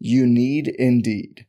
You need Indeed.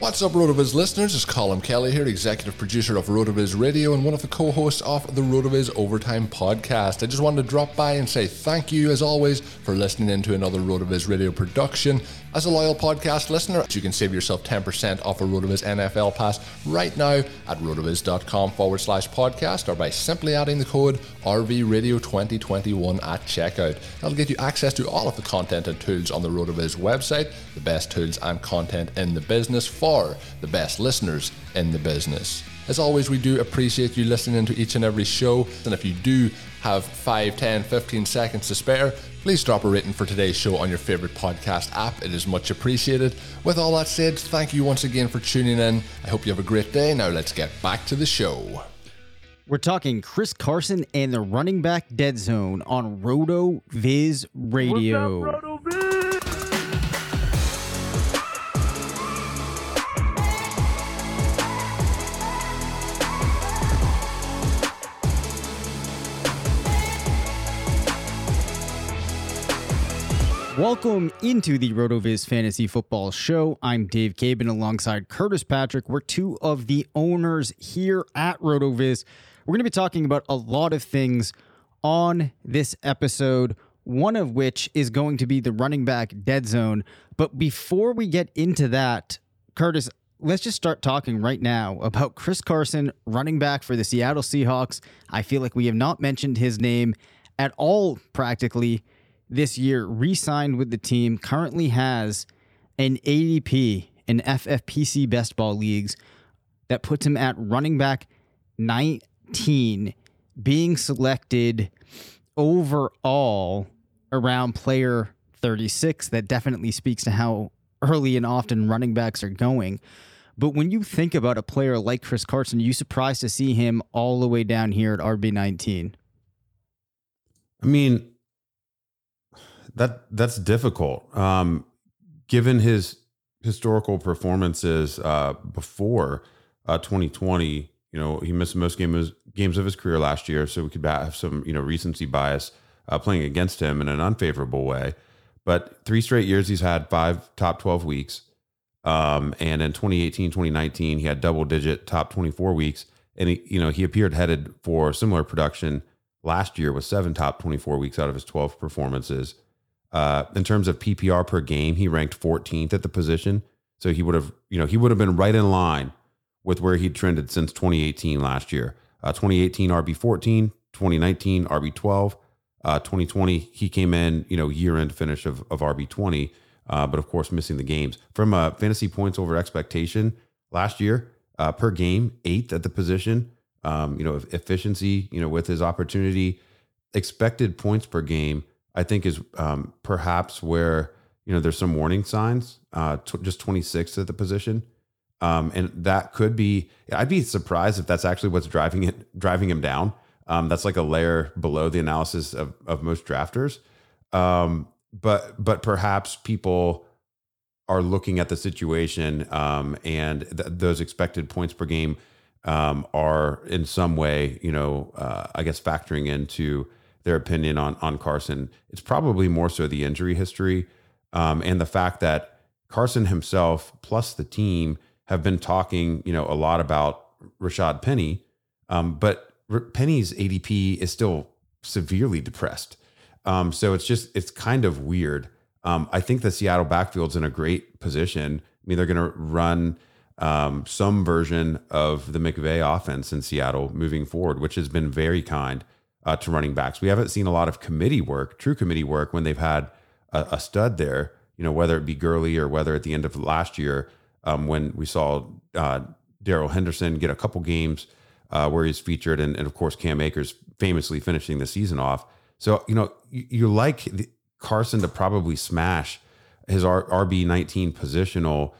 What's up, RotoViz listeners? It's Colm Kelly here, executive producer of RotoViz Radio and one of the co hosts of the RotoViz Overtime podcast. I just wanted to drop by and say thank you, as always, for listening in to another RotoViz Radio production. As a loyal podcast listener, you can save yourself 10% off a RotoViz NFL pass right now at rotoviz.com forward slash podcast or by simply adding the code RVRadio2021 at checkout. That'll get you access to all of the content and tools on the RotoViz website, the best tools and content in the business for the best listeners in the business. As always, we do appreciate you listening to each and every show. And if you do have 5, 10, 15 seconds to spare, please drop a rating for today's show on your favorite podcast app. It is much appreciated. With all that said, thank you once again for tuning in. I hope you have a great day. Now let's get back to the show. We're talking Chris Carson and the running back dead zone on Roto Viz Radio. Welcome into the RotoViz Fantasy Football Show. I'm Dave Caban alongside Curtis Patrick. We're two of the owners here at RotoViz. We're going to be talking about a lot of things on this episode, one of which is going to be the running back dead zone. But before we get into that, Curtis, let's just start talking right now about Chris Carson, running back for the Seattle Seahawks. I feel like we have not mentioned his name at all, practically this year, re signed with the team, currently has an ADP in FFPC best ball leagues that puts him at running back 19, being selected overall around player 36. That definitely speaks to how early and often running backs are going. But when you think about a player like Chris Carson, you surprised to see him all the way down here at RB 19. I mean, that that's difficult. Um, given his historical performances uh, before uh, 2020, you know, he missed most games games of his career last year, so we could have some you know recency bias uh, playing against him in an unfavorable way. But three straight years, he's had five top 12 weeks. Um, and in 2018, 2019, he had double digit top 24 weeks. And he, you know, he appeared headed for similar production last year with seven top 24 weeks out of his 12 performances. Uh, in terms of PPR per game, he ranked 14th at the position. So he would have, you know, he would have been right in line with where he'd trended since 2018 last year. Uh, 2018 RB 14, 2019 RB 12, uh, 2020 he came in, you know, year end finish of, of RB 20, uh, but of course missing the games from a fantasy points over expectation last year uh, per game, eighth at the position. Um, you know, efficiency, you know, with his opportunity, expected points per game I think is um, perhaps where you know there's some warning signs. Uh, t- just 26 at the position, um, and that could be. I'd be surprised if that's actually what's driving it, driving him down. Um, that's like a layer below the analysis of of most drafters. Um, but but perhaps people are looking at the situation um, and th- those expected points per game um, are in some way, you know, uh, I guess factoring into their opinion on on Carson. It's probably more so the injury history um, and the fact that Carson himself plus the team have been talking, you know, a lot about Rashad Penny, um, but R- Penny's ADP is still severely depressed. Um, so it's just it's kind of weird. Um, I think the Seattle backfield's in a great position. I mean, they're going to run um, some version of the McVay offense in Seattle moving forward, which has been very kind uh, to running backs. We haven't seen a lot of committee work, true committee work, when they've had a, a stud there. You know, whether it be Gurley or whether at the end of last year um, when we saw uh, Darrell Henderson get a couple games uh, where he's featured, and, and, of course Cam Akers famously finishing the season off. So you know, you, you like the, Carson to probably smash his RB nineteen positional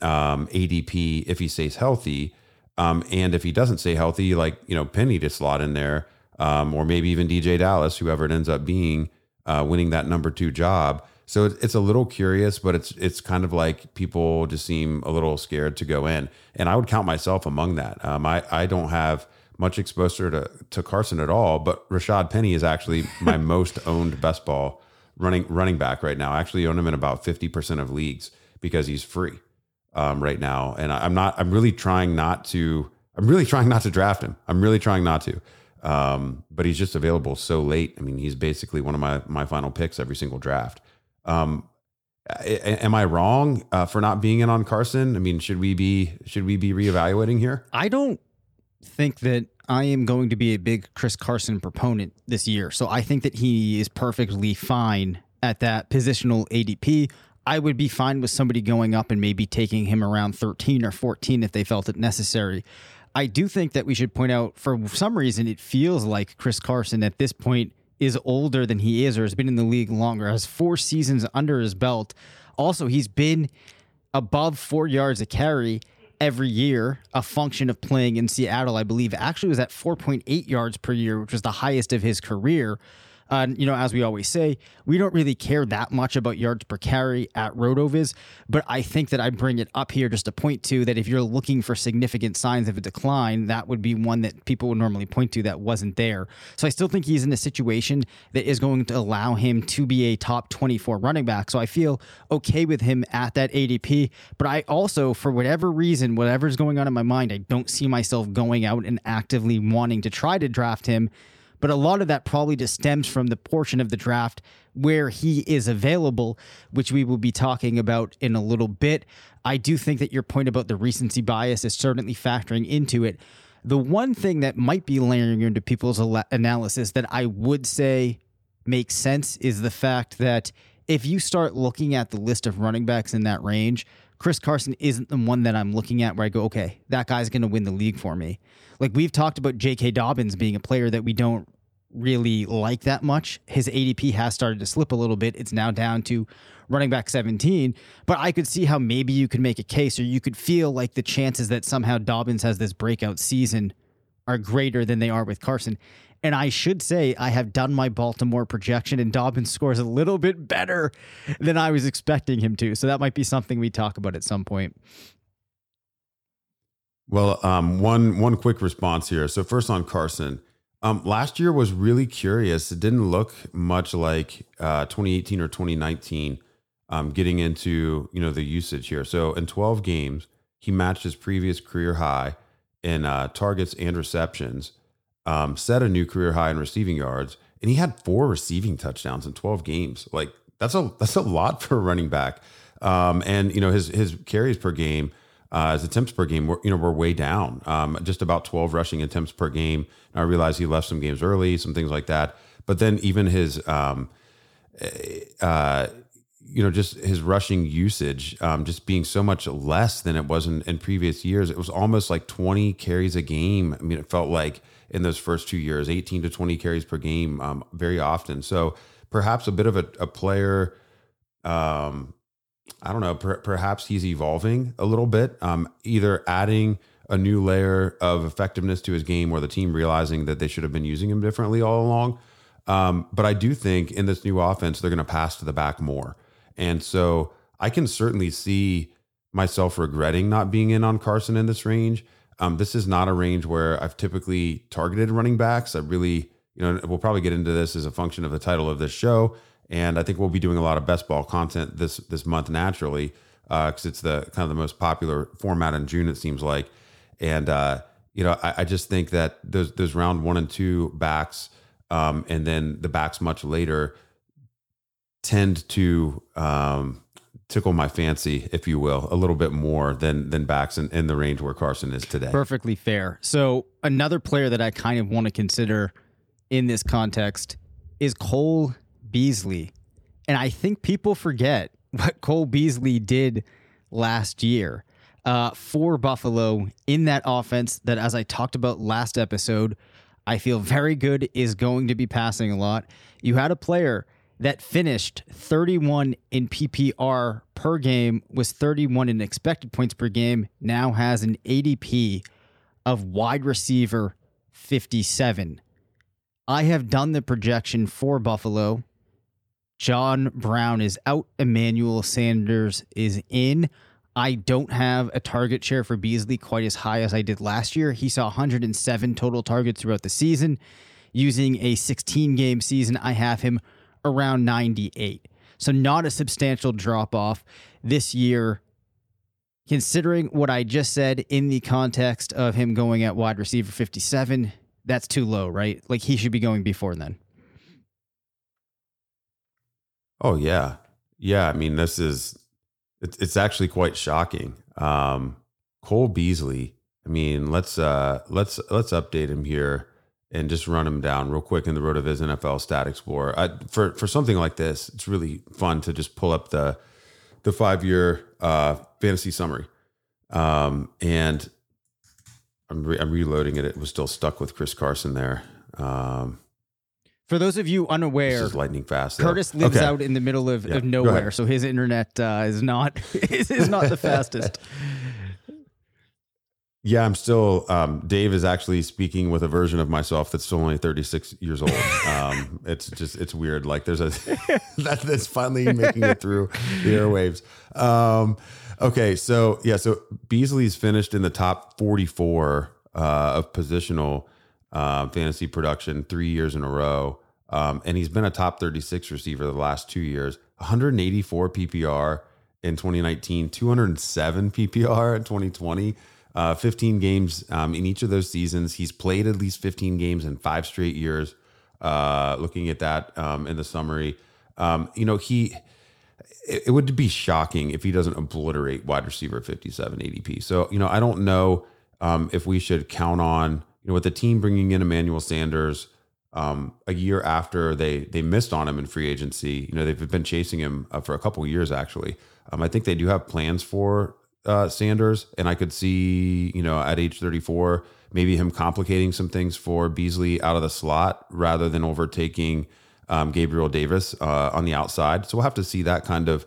um, ADP if he stays healthy. Um, and if he doesn't stay healthy, like, you know, Penny to slot in there, um, or maybe even DJ Dallas, whoever it ends up being, uh, winning that number two job. So it's a little curious, but it's it's kind of like people just seem a little scared to go in, and I would count myself among that. Um, I I don't have much exposure to to Carson at all, but Rashad Penny is actually my most owned best ball running running back right now. I actually own him in about fifty percent of leagues because he's free um, right now, and I, am not. I'm really trying not to. I'm really trying not to draft him. I'm really trying not to. Um, but he's just available so late. I mean, he's basically one of my my final picks every single draft. Um, am I wrong uh, for not being in on Carson? I mean, should we be should we be reevaluating here? I don't think that I am going to be a big Chris Carson proponent this year. So I think that he is perfectly fine at that positional ADP. I would be fine with somebody going up and maybe taking him around 13 or 14 if they felt it necessary. I do think that we should point out for some reason it feels like Chris Carson at this point is older than he is or has been in the league longer, has four seasons under his belt. Also, he's been above four yards a carry every year, a function of playing in Seattle, I believe, actually was at 4.8 yards per year, which was the highest of his career. Uh, you know, as we always say, we don't really care that much about yards per carry at Rotoviz, but I think that I bring it up here just to point to that if you're looking for significant signs of a decline, that would be one that people would normally point to that wasn't there. So I still think he's in a situation that is going to allow him to be a top 24 running back. So I feel okay with him at that ADP, but I also, for whatever reason, whatever's going on in my mind, I don't see myself going out and actively wanting to try to draft him but a lot of that probably just stems from the portion of the draft where he is available, which we will be talking about in a little bit. I do think that your point about the recency bias is certainly factoring into it. The one thing that might be layering into people's analysis that I would say makes sense is the fact that if you start looking at the list of running backs in that range, Chris Carson isn't the one that I'm looking at where I go, okay, that guy's going to win the league for me. Like we've talked about J.K. Dobbins being a player that we don't really like that much. His ADP has started to slip a little bit. It's now down to running back 17. But I could see how maybe you could make a case or you could feel like the chances that somehow Dobbins has this breakout season are greater than they are with Carson. And I should say, I have done my Baltimore projection, and Dobbins scores a little bit better than I was expecting him to. So that might be something we talk about at some point. Well, um, one one quick response here. So first on Carson, um, last year was really curious. It didn't look much like uh, 2018 or 2019. Um, getting into you know the usage here. So in 12 games, he matched his previous career high in uh, targets and receptions. Um, set a new career high in receiving yards, and he had four receiving touchdowns in 12 games. Like that's a that's a lot for a running back. Um, and you know his his carries per game uh, his attempts per game were you know were way down, um, just about 12 rushing attempts per game. And I realized he left some games early, some things like that. But then even his, um, uh, you know, just his rushing usage, um, just being so much less than it was in, in previous years. It was almost like 20 carries a game. I mean, it felt like in those first two years, 18 to 20 carries per game, um, very often. So perhaps a bit of a, a player. Um, I don't know, per, perhaps he's evolving a little bit, um, either adding a new layer of effectiveness to his game or the team realizing that they should have been using him differently all along. Um, but I do think in this new offense, they're going to pass to the back more. And so I can certainly see myself regretting not being in on Carson in this range. Um, this is not a range where I've typically targeted running backs. I really, you know, we'll probably get into this as a function of the title of this show and I think we'll be doing a lot of best ball content this this month naturally because uh, it's the kind of the most popular format in June it seems like, and uh, you know I, I, just think that those those round one and two backs, um, and then the backs much later tend to um, tickle my fancy, if you will, a little bit more than than backs in, in the range where Carson is today. Perfectly fair. So another player that I kind of want to consider in this context is Cole Beasley. And I think people forget what Cole Beasley did last year uh, for Buffalo in that offense that, as I talked about last episode, I feel very good is going to be passing a lot. You had a player that finished 31 in PPR per game, was 31 in expected points per game, now has an ADP of wide receiver 57. I have done the projection for Buffalo. John Brown is out, Emmanuel Sanders is in. I don't have a target share for Beasley quite as high as I did last year. He saw 107 total targets throughout the season. Using a 16 game season, I have him around 98. So, not a substantial drop off this year, considering what I just said in the context of him going at wide receiver 57. That's too low, right? Like he should be going before then. Oh yeah, yeah. I mean, this is it's it's actually quite shocking. Um, Cole Beasley. I mean, let's uh let's let's update him here and just run them down real quick in the RotoViz NFL Stat Explorer. I, for for something like this, it's really fun to just pull up the the five year uh, fantasy summary. Um, and I'm re- I'm reloading it. It was still stuck with Chris Carson there. Um, For those of you this unaware, is lightning fast. though. Curtis lives Okay. out in the middle of, Yeah, of nowhere, so his internet uh, is not is, is not the fastest. Yeah, I'm still. Um, Dave is actually speaking with a version of myself that's still only 36 years old. Um, it's just it's weird. Like there's a that, that's finally making it through the airwaves. Um, okay, so yeah, so Beasley's finished in the top 44 uh, of positional uh, fantasy production three years in a row, um, and he's been a top 36 receiver the last two years. 184 PPR in 2019, 207 PPR in 2020. Uh, 15 games um, in each of those seasons. He's played at least 15 games in five straight years. Uh, looking at that um, in the summary, um, you know he it, would be shocking if he doesn't obliterate wide receiver 57 ADP. So you know I don't know um, if we should count on you know with the team bringing in Emmanuel Sanders um, a year after they they missed on him in free agency. You know they've been chasing him uh, for a couple years actually. Um, I think they do have plans for uh, Sanders, and I could see, you know, at age 34, maybe him complicating some things for Beasley out of the slot rather than overtaking um, Gabriel Davis uh, on the outside. So we'll have to see that kind of.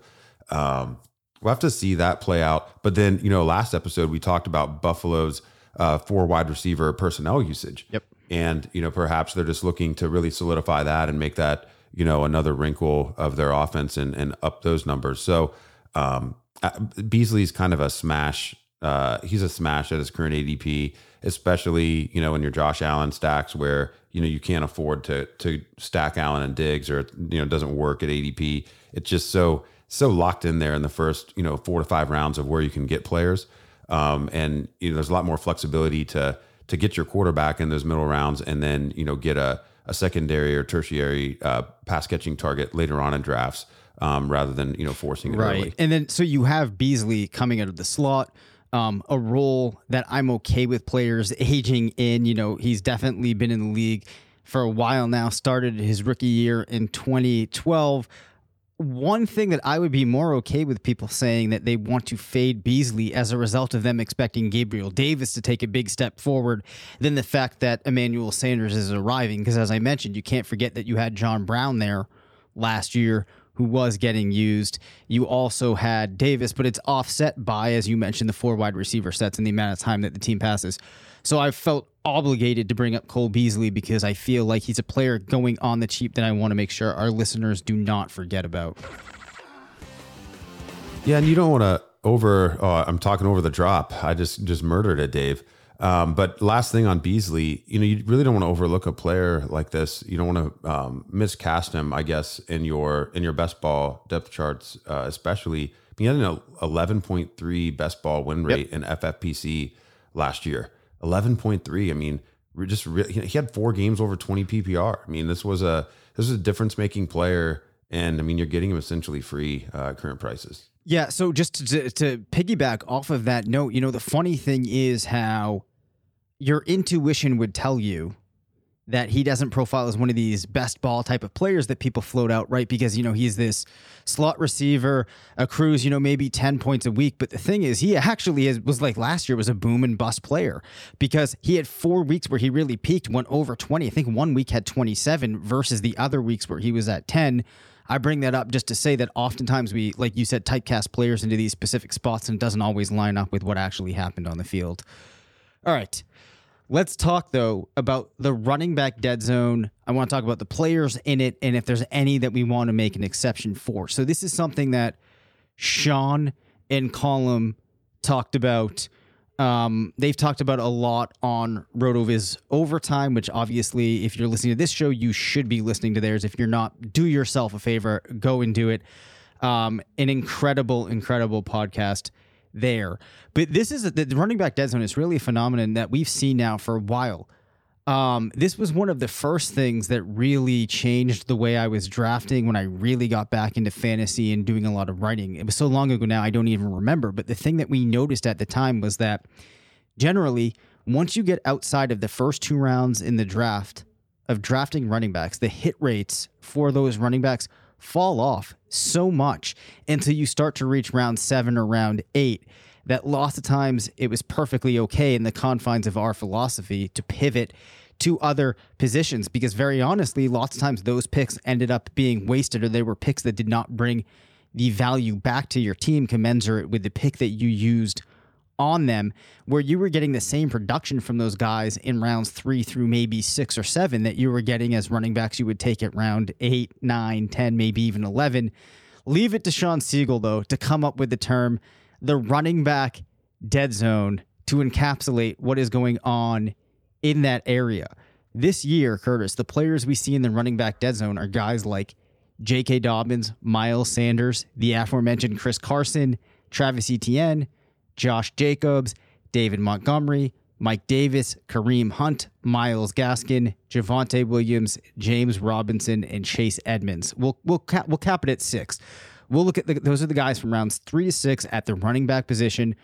Um, we'll have to see that play out. But then, you know, last episode we talked about Buffalo's uh, four wide receiver personnel usage. Yep. And you know, perhaps they're just looking to really solidify that and make that you know another wrinkle of their offense and and up those numbers. So um, Beasley's kind of a smash. Uh, he's a smash at his current ADP, especially you know in your Josh Allen stacks where you know you can't afford to to stack Allen and Diggs or you know it doesn't work at ADP. It's just so so locked in there in the first you know four to five rounds of where you can get players, um, and you know there's a lot more flexibility to to get your quarterback in those middle rounds and then you know get a a secondary or tertiary uh, pass catching target later on in drafts um, rather than you know forcing it Right. early. And then so you have Beasley coming out of the slot, um, a role that I'm okay with players aging in. You know, he's definitely been in the league for a while now, started his rookie year in 2012. One thing that I would be more okay with people saying that they want to fade Beasley as a result of them expecting Gabriel Davis to take a big step forward than the fact that Emmanuel Sanders is arriving. Because as I mentioned, you can't forget that you had John Brown there last year who was getting used. You also had Davis, but it's offset by, as you mentioned, the four wide receiver sets and the amount of time that the team passes. So I felt obligated to bring up Cole Beasley because I feel like he's a player going on the cheap that I want to make sure our listeners do not forget about. Yeah, and you don't want to over. Oh, I'm talking over the drop. I just just murdered it, Dave. Um, but last thing on Beasley, you know, you really don't want to overlook a player like this. You don't want to um, miscast him, I guess, in your in your best ball depth charts, uh, especially. He had an 11.3 best ball win rate in FFPC last year. 11.3. I mean, just re- he had four games over 20 PPR. I mean, this was a this was a difference making player And I mean, you're getting him essentially free uh, current prices. Yeah. So just to, to piggyback off of that note, you know, the funny thing is how your intuition would tell you that he doesn't profile as one of these best ball type of players that people float out, right? Because, you know, he's this slot receiver, accrues, you know, maybe 10 points a week. But the thing is, he actually is, was like last year was a boom and bust player because he had four weeks where he really peaked, went over 20. I think one week had 27 versus the other weeks where he was at 10. I bring that up just to say that oftentimes we, like you said, typecast players into these specific spots and doesn't always line up with what actually happened on the field. All right. Let's talk though about the running back dead zone. I want to talk about the players in it and if there's any that we want to make an exception for. So this is something that Shawn and Colm talked about. Um, they've talked about a lot on RotoViz overtime, which obviously, if you're listening to this show, you should be listening to theirs. If you're not, do yourself a favor, go and do it. Um, an incredible, incredible podcast there. But this is the running back dead zone is really a phenomenon that we've seen now for a while. Um, this was one of the first things that really changed the way I was drafting when I really got back into fantasy and doing a lot of writing. It was so long ago now, I don't even remember. But the thing that we noticed at the time was that generally, once you get outside of the first two rounds in the draft of drafting running backs, the hit rates for those running backs fall off so much until you start to reach round seven or round eight that lots of times it was perfectly okay in the confines of our philosophy to pivot to other positions. Because very honestly lots of times those picks ended up being wasted or they were picks that did not bring the value back to your team commensurate with the pick that you used on them where you were getting the same production from those guys in rounds three through maybe six or seven that you were getting as running backs you would take at round eight, nine, 10, maybe even 11. Leave it to Shawn Siegele, though, to come up with the term the running back dead zone to encapsulate what is going on in that area. This year, Curtis, the players we see in the running back dead zone are guys like J.K. Dobbins, Miles Sanders, the aforementioned Chris Carson, Travis Etienne, Josh Jacobs, David Montgomery, Mike Davis, Kareem Hunt, Myles Gaskin, Javonte Williams, James Robinson, and Chase Edmonds. We'll we'll cap, we'll cap it at six. We'll look at the, those are the guys from rounds three to six at the running back position,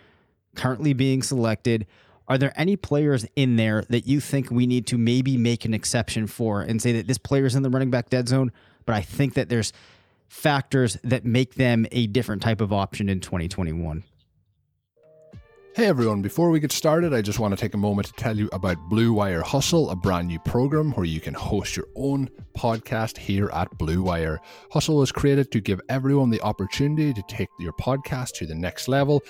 currently being selected. Are there any players in there that you think we need to maybe make an exception for and say that this player is in the running back dead zone, but I think that there's factors that make them a different type of option in 2021? Hey everyone, before we get started, I just want to take a moment to tell you about Blue Wire Hustle, a brand new program where you can host your own podcast here at Blue Wire. Hustle was created to give everyone the opportunity to take your podcast to the next level,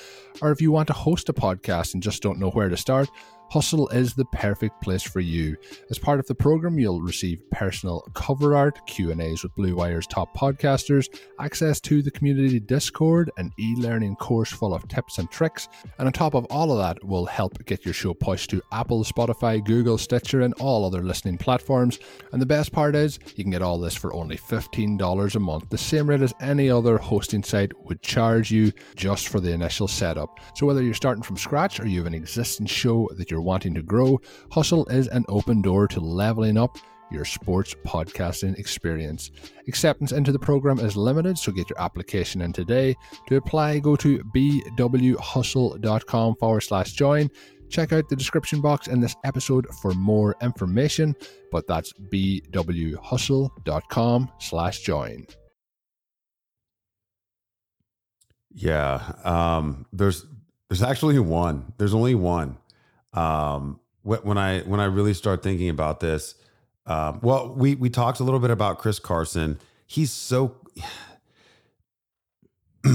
or if you want to host a podcast and just don't know where to start, Hustle is the perfect place for you. As part of the program, you'll receive personal cover art, Q&As with Blue Wire's top podcasters, access to the community Discord, an e-learning course full of tips and tricks, and on top of all of that, will help get your show pushed to Apple, Spotify, Google, Stitcher, and all other listening platforms. And the best part is, you can get all this for only $15 a month, the same rate as any other hosting site would charge you just for the initial setup. So whether you're starting from scratch or you have an existing show that you're wanting to grow, Hustle is an open door to leveling up your sports podcasting experience. Acceptance into the program is limited, so get your application in today. To apply, go to bwhustle.com forward slash join. Check out the description box in this episode for more information, but that's bwhustle.com slash join. Yeah, um, there's there's actually one. There's only one. Um, when I when I really start thinking about this, um, well, we we talked a little bit about Chris Carson. He's so.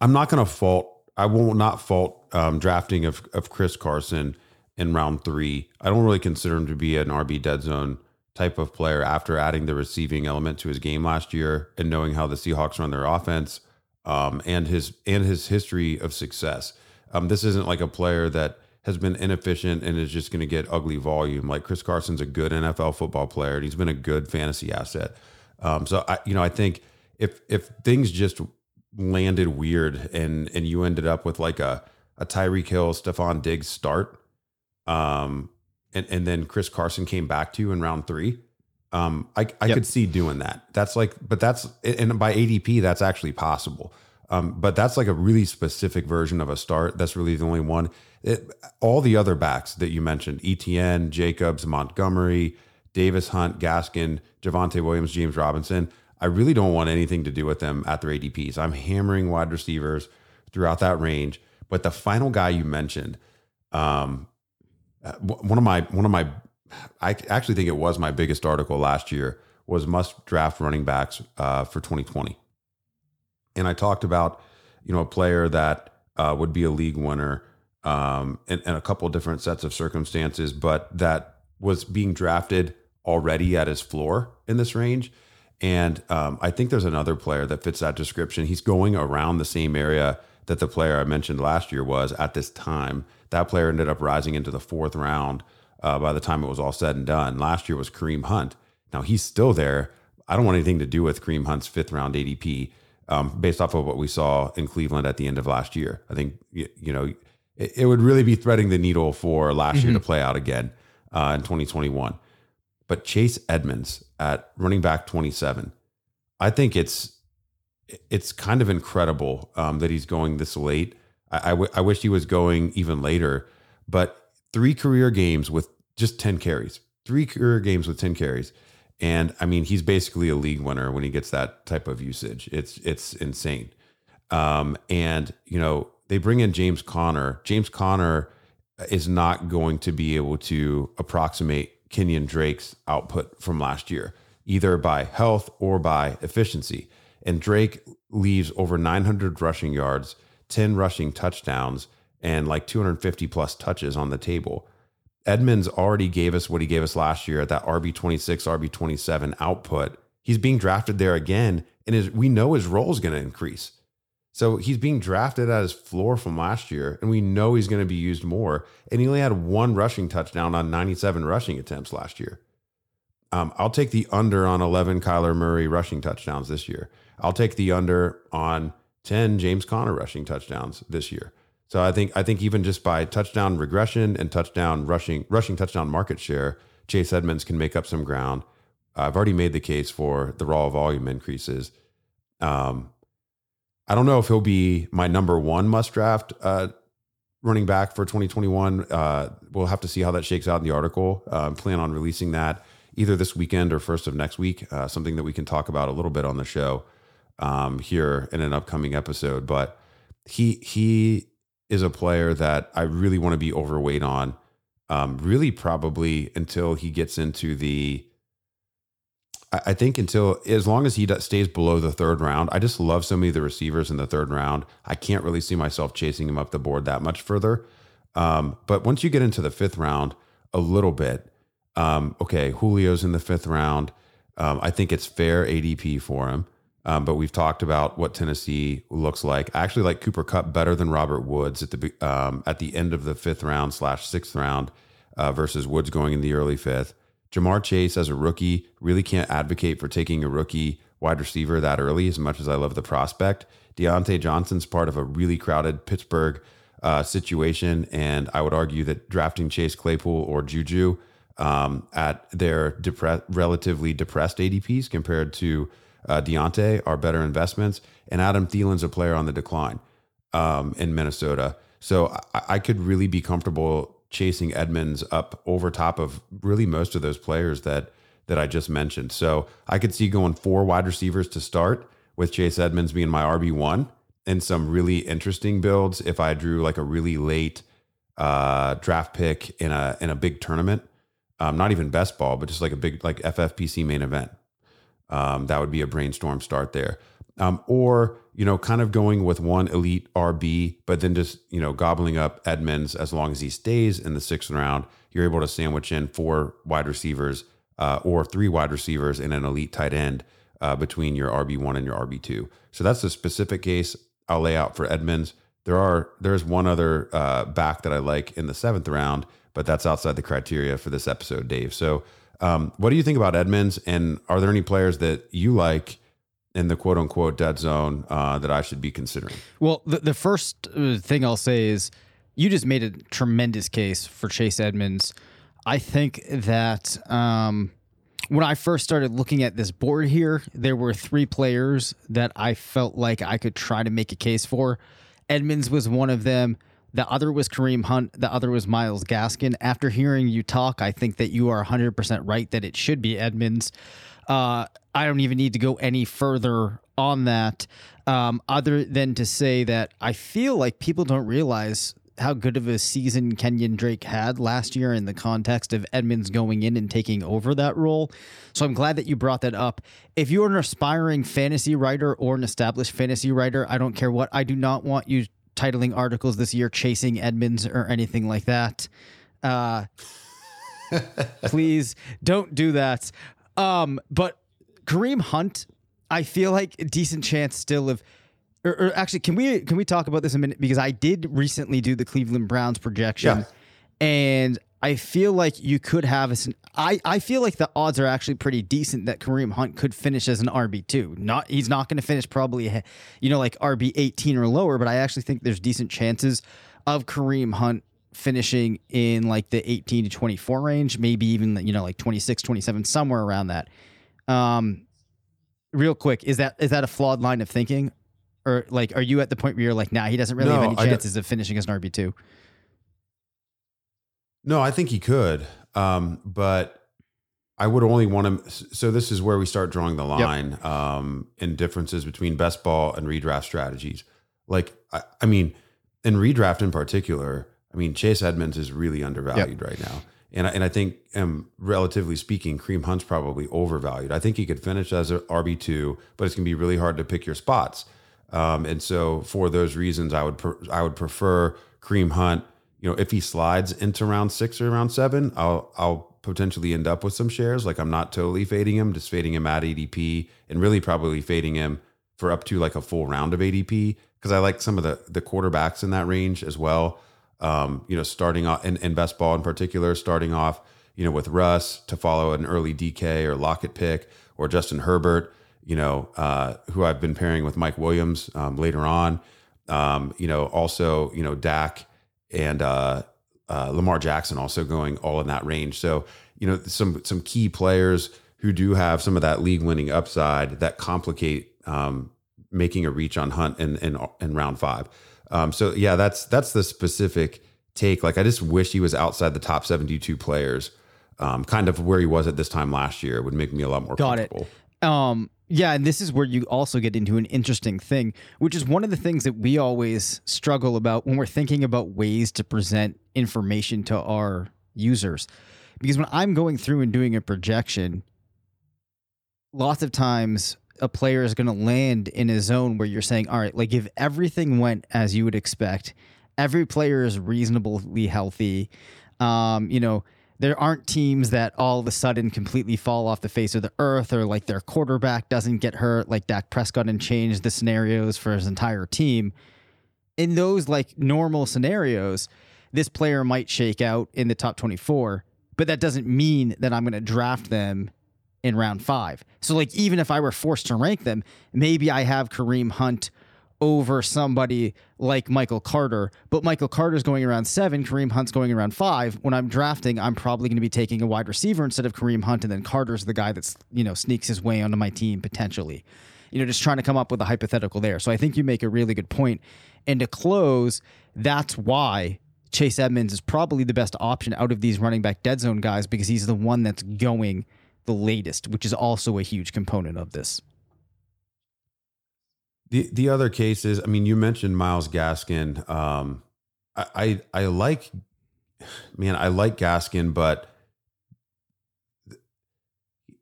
I'm not going to fault. I will not fault um, drafting of of Chris Carson in round three. I don't really consider him to be an RB dead zone type of player after adding the receiving element to his game last year and knowing how the Seahawks run their offense um, and his and his history of success. Um, this isn't like a player that has been inefficient and is just going to get ugly volume. Like Chris Carson's a good NFL football player and he's been a good fantasy asset. Um, so I, you know, I think if if things just landed weird and and you ended up with like a a Tyreek Hill, Stefon Diggs start, um, and and then Chris Carson came back to you in round three, Um, I, I Yep. could see doing that. That's like, but that's and by ADP, that's actually possible. Um, but that's like a really specific version of a start. That's really the only one. It, all the other backs that you mentioned, Etienne, Jacobs, Montgomery, Davis Hunt, Gaskin, Javonte Williams, James Robinson. I really don't want anything to do with them at their ADPs. I'm hammering wide receivers throughout that range. But the final guy you mentioned, um, uh, one of my one of my, I actually think it was my biggest article last year was must draft running backs uh, for 2020, and I talked about you know a player that uh, would be a league winner um, in, in a couple different sets of circumstances, but that was being drafted already at his floor in this range. And um, I think there's another player that fits that description. He's going around the same area that the player I mentioned last year was at this time. That player ended up rising into the fourth round uh, by the time it was all said and done. Last year was Kareem Hunt. Now he's still there. I don't want anything to do with Kareem Hunt's fifth round ADP um, based off of what we saw in Cleveland at the end of last year. I think, y- you know, it, it would really be threading the needle for last year to play out again uh, in 2021 but Chase Edmonds at running back 27, I think it's it's kind of incredible um, that he's going this late. I, I, w- I wish he was going even later, but three career games with just 10 carries, three career games with 10 carries. And I mean, he's basically a league winner when he gets that type of usage. It's it's insane. Um, and you know, they bring in James Conner. James Conner is not going to be able to approximate Kenyon Drake's output from last year, either by health or by efficiency. And Drake leaves over 900 rushing yards, 10 rushing touchdowns, and like 250 plus touches on the table. Edmonds already gave us what he gave us last year at that RB26, RB27 output. He's being drafted there again, and his, we know his role is going to increase. So he's being drafted at his floor from last year, and we know he's going to be used more. And he only had one rushing touchdown on 97 rushing attempts last year. Um, I'll take the under on 11 Kyler Murray rushing touchdowns this year. I'll take the under on 10 James Conner rushing touchdowns this year. So I think I think even just by touchdown regression and touchdown rushing rushing touchdown market share, Chase Edmonds can make up some ground. I've already made the case for the raw volume increases. Um, I don't know if he'll be my number one must draft uh, running back for 2021. Uh, we'll have to see how that shakes out in the article. Uh, plan on releasing that either this weekend or first of next week. Uh, something that we can talk about a little bit on the show um, here in an upcoming episode. But he he is a player that I really want to be overweight on. Um, really, probably until he gets into the I I think until as long as he stays below the third round, I just love so many of the receivers in the third round. I can't really see myself chasing him up the board that much further. Um, but once you get into the fifth round, a little bit, um, okay, Julio's in the fifth round. Um, I think it's fair ADP for him. Um, but we've talked about what Tennessee looks like. I actually like Cooper Kupp better than Robert Woods at the um, at the end of the fifth round slash sixth round uh, versus Woods going in the early fifth. Ja'Marr Chase as a rookie really can't advocate for taking a rookie wide receiver that early as much as I love the prospect. Diontae Johnson's part of a really crowded Pittsburgh uh, situation, and I would argue that drafting Chase Claypool or Juju um, at their depre- relatively depressed ADPs compared to uh, Diontae are better investments. And Adam Thielen's a player on the decline um, in Minnesota. So I, I could really be comfortable chasing Edmonds up over top of really most of those players that that I just mentioned. So I could see going four wide receivers to start with Chase Edmonds being my RB one and some really interesting builds if I drew like a really late uh, draft pick in a in a big tournament. Um, not even best ball, but just like a big like FFPC main event. Um, that would be a brainstorm start there. Um, or, you know, kind of going with one elite RB, but then just, you know, gobbling up Edmonds as long as he stays in the sixth round. You're able to sandwich in four wide receivers uh, or three wide receivers and an elite tight end uh, between your RB1 and your RB2. So that's a specific case I'll lay out for Edmonds. There are there's one other uh, back that I like in the seventh round, but that's outside the criteria for this episode, Dave. So um, what do you think about Edmonds? And are there any players that you like in the quote unquote dead zone uh, that I should be considering? Well, the, the first uh, thing I'll say is you just made a tremendous case for Chase Edmonds. I think that um, when I first started looking at this board here, there were three players that I felt like I could try to make a case for. Edmonds was one of them. The other was Kareem Hunt. The other was Myles Gaskin. After hearing you talk, I think that you are 100% right that it should be Edmonds. Uh, I don't even need to go any further on that, um, other than to say that I feel like people don't realize how good of a season Kenyon Drake had last year in the context of Edmonds going in and taking over that role. So I'm glad that you brought that up. If you're an aspiring fantasy writer or an established fantasy writer, I don't care what. I do not want you titling articles this year chasing Edmonds or anything like that. Uh, please don't do that. Um, but Kareem Hunt, I feel like a decent chance still of or, or, actually, can we can we talk about this a minute? Because I did recently do the Cleveland Browns projection, Yeah. and I feel like you could have a. I I feel like the odds are actually pretty decent that Kareem Hunt could finish as an RB two. Not he's not going to finish probably, you know, like RB eighteen or lower, but I actually think there's decent chances of Kareem Hunt finishing in like the 18 to 24 range, maybe even you know like 26, 27, somewhere around that. Um, real quick, is that is that a flawed line of thinking? Or like, are you at the point where you're like, nah, he doesn't really No, have any chances of finishing as an RB two? No, I think he could. Um, but I would only want to. So this is where we start drawing the line um, in differences between best ball and redraft strategies. Like, I, I mean, in redraft in particular, I mean, Chase Edmonds is really undervalued right now. And I, and I think, um, relatively speaking, Kareem Hunt's probably overvalued. I think he could finish as a RB two, but it's gonna be really hard to pick your spots. Um, and so for those reasons, I would pre- I would prefer Cream Hunt. You know, if he slides into round six or round seven, I'll I'll potentially end up with some shares. Like I'm not totally fading him, just fading him at ADP, and really probably fading him for up to like a full round of ADP because I like some of the the quarterbacks in that range as well. Um, you know, starting off in, in best ball in particular, starting off, you know, with Russ to follow an early DK or Lockett pick or Justin Herbert, you know, uh, who I've been pairing with Mike Williams um, later on. Um, you know, also, you know, Dak and uh, uh, Lamar Jackson also going all in that range. So, you know, some some key players who do have some of that league winning upside that complicate um, making a reach on Hunt in in, in round five. Um, so yeah, that's that's the specific take. Like I just wish he was outside the top seventy two players. Um, kind of where he was at this time last year would make me a lot more Got it. comfortable. Um, yeah, and this is where you also get into an interesting thing, which is one of the things that we always struggle about when we're thinking about ways to present information to our users. Because when I'm going through and doing a projection, lots of times a player is going to land in a zone where you're saying, all right, like if everything went as you would expect, every player is reasonably healthy. Um, you know, there aren't teams that all of a sudden completely fall off the face of the earth or like their quarterback doesn't get hurt, like Dak Prescott and change the scenarios for his entire team. In those like normal scenarios, this player might shake out in the top 24, but that doesn't mean that I'm going to draft them in round five. So, like, even if I were forced to rank them, maybe I have Kareem Hunt over somebody like Michael Carter, but Michael Carter's going around seven, Kareem Hunt's going around five. When I'm drafting, I'm probably going to be taking a wide receiver instead of Kareem Hunt, and then Carter's the guy that's, you know, sneaks his way onto my team potentially. You know, just trying to come up with a hypothetical there. So I think you make a really good point. And to close, that's why Chase Edmonds is probably the best option out of these running back dead zone guys because he's the one that's going the latest, which is also a huge component of this. The the other cases, I mean, you mentioned Myles Gaskin. Um, I, I I like, man, I like Gaskin, but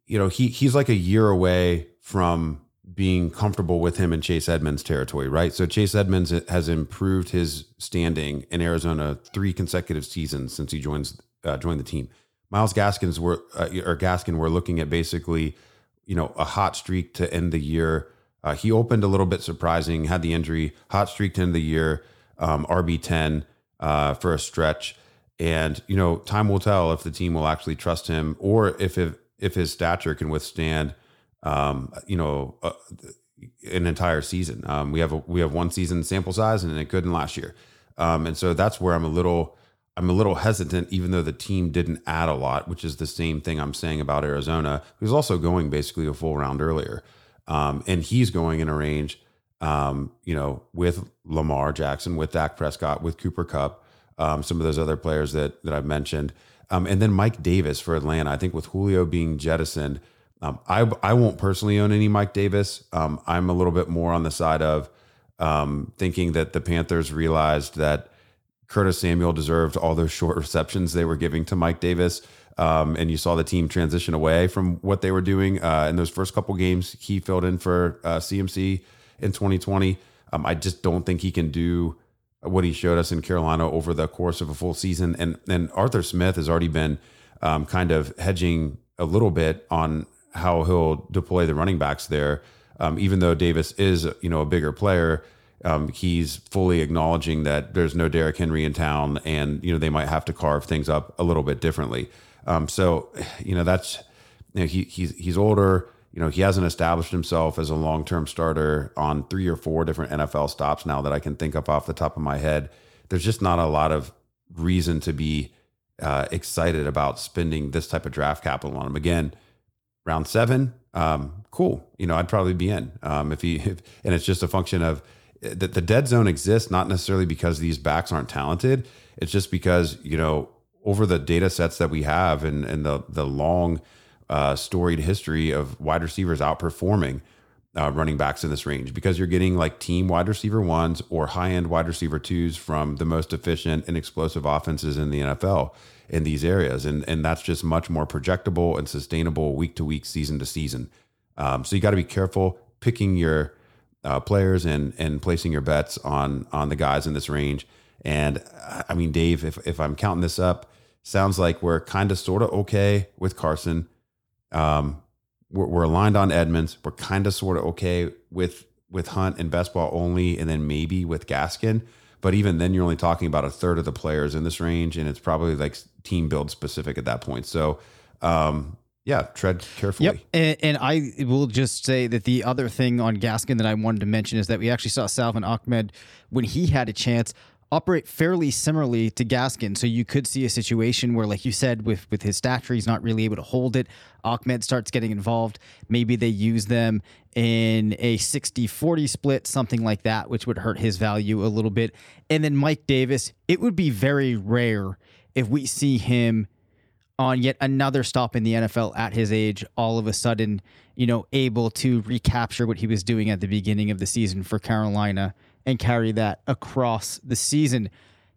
you know, he he's like a year away from being comfortable with him in Chase Edmonds territory, right? So Chase Edmonds has improved his standing in Arizona three consecutive seasons since he joins uh, joined the team. Myles Gaskins were uh, or Gaskin were looking at basically, you know, a hot streak to end the year. Uh, he opened a little bit surprising, had the injury, hot streak end the year, um, RB ten uh, for a stretch, and you know, time will tell if the team will actually trust him or if if, if his stature can withstand, um, you know, uh, an entire season. Um, we have a we have one season sample size, and it couldn't last year, um, and so that's where I'm a little I'm a little hesitant, even though the team didn't add a lot, which is the same thing I'm saying about Arizona, who's also going basically a full round earlier. Um, and he's going in a range, um, you know, with Lamar Jackson, with Dak Prescott, with Cooper Kupp, um, some of those other players that that I've mentioned, um, and then Mike Davis for Atlanta. I think with Julio being jettisoned, um, I I won't personally own any Mike Davis. Um, I'm a little bit more on the side of thinking that the Panthers realized that Curtis Samuel deserved all those short receptions they were giving to Mike Davis. Um, and you saw the team transition away from what they were doing uh, in those first couple games. He filled in for uh, CMC in 2020. Um, I just don't think he can do what he showed us in Carolina over the course of a full season. And and Arthur Smith has already been um, kind of hedging a little bit on how he'll deploy the running backs there. Um, even though Davis is you know a bigger player, um, he's fully acknowledging that there's no Derrick Henry in town, and you know they might have to carve things up a little bit differently. Um, so, you know that's you know he he's he's older. You know he hasn't established himself as a long term starter on three or four different NFL stops now that I can think of off the top of my head. There's just not a lot of reason to be uh, excited about spending this type of draft capital on him. Again, round seven, um, cool. You know I'd probably be in um, if he if, and it's just a function of that the dead zone exists not necessarily because these backs aren't talented. It's just because you know over the data sets that we have and and the the long uh, storied history of wide receivers outperforming uh, running backs in this range because you're getting like team wide receiver ones or high end wide receiver twos from the most efficient and explosive offenses in the NFL in these areas, and and that's just much more projectable and sustainable week to week, season to season. Um, so you got to be careful picking your uh, players and and placing your bets on on the guys in this range. And I mean, Dave, if if I'm counting this up, sounds like we're kind of sort of okay with Carson. Um, we're, we're aligned on Edmonds. We're kind of sort of okay with with Hunt and best ball only, and then maybe with Gaskin. But even then, you're only talking about a third of the players in this range, and it's probably like team build specific at that point. So, um, yeah, tread carefully. Yep. And, and, I will just say that the other thing on Gaskin that I wanted to mention is that we actually saw Salvon Ahmed when he had a chance operate fairly similarly to Gaskin. So you could see a situation where, like you said, with with his stature, he's not really able to hold it. Ahmed starts getting involved. Maybe they use them in a 60-40 split, something like that, which would hurt his value a little bit. And then Mike Davis, it would be very rare if we see him on yet another stop in the NFL at his age, all of a sudden, you know, able to recapture what he was doing at the beginning of the season for Carolina and carry that across the season.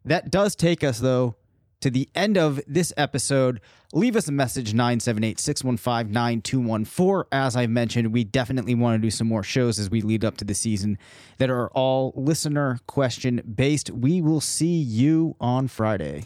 That does take us, though, to the end of this episode. Leave us a message 978 615 9214. As I mentioned, we definitely want to do some more shows as we lead up to the season that are all listener question based. We will see you on Friday.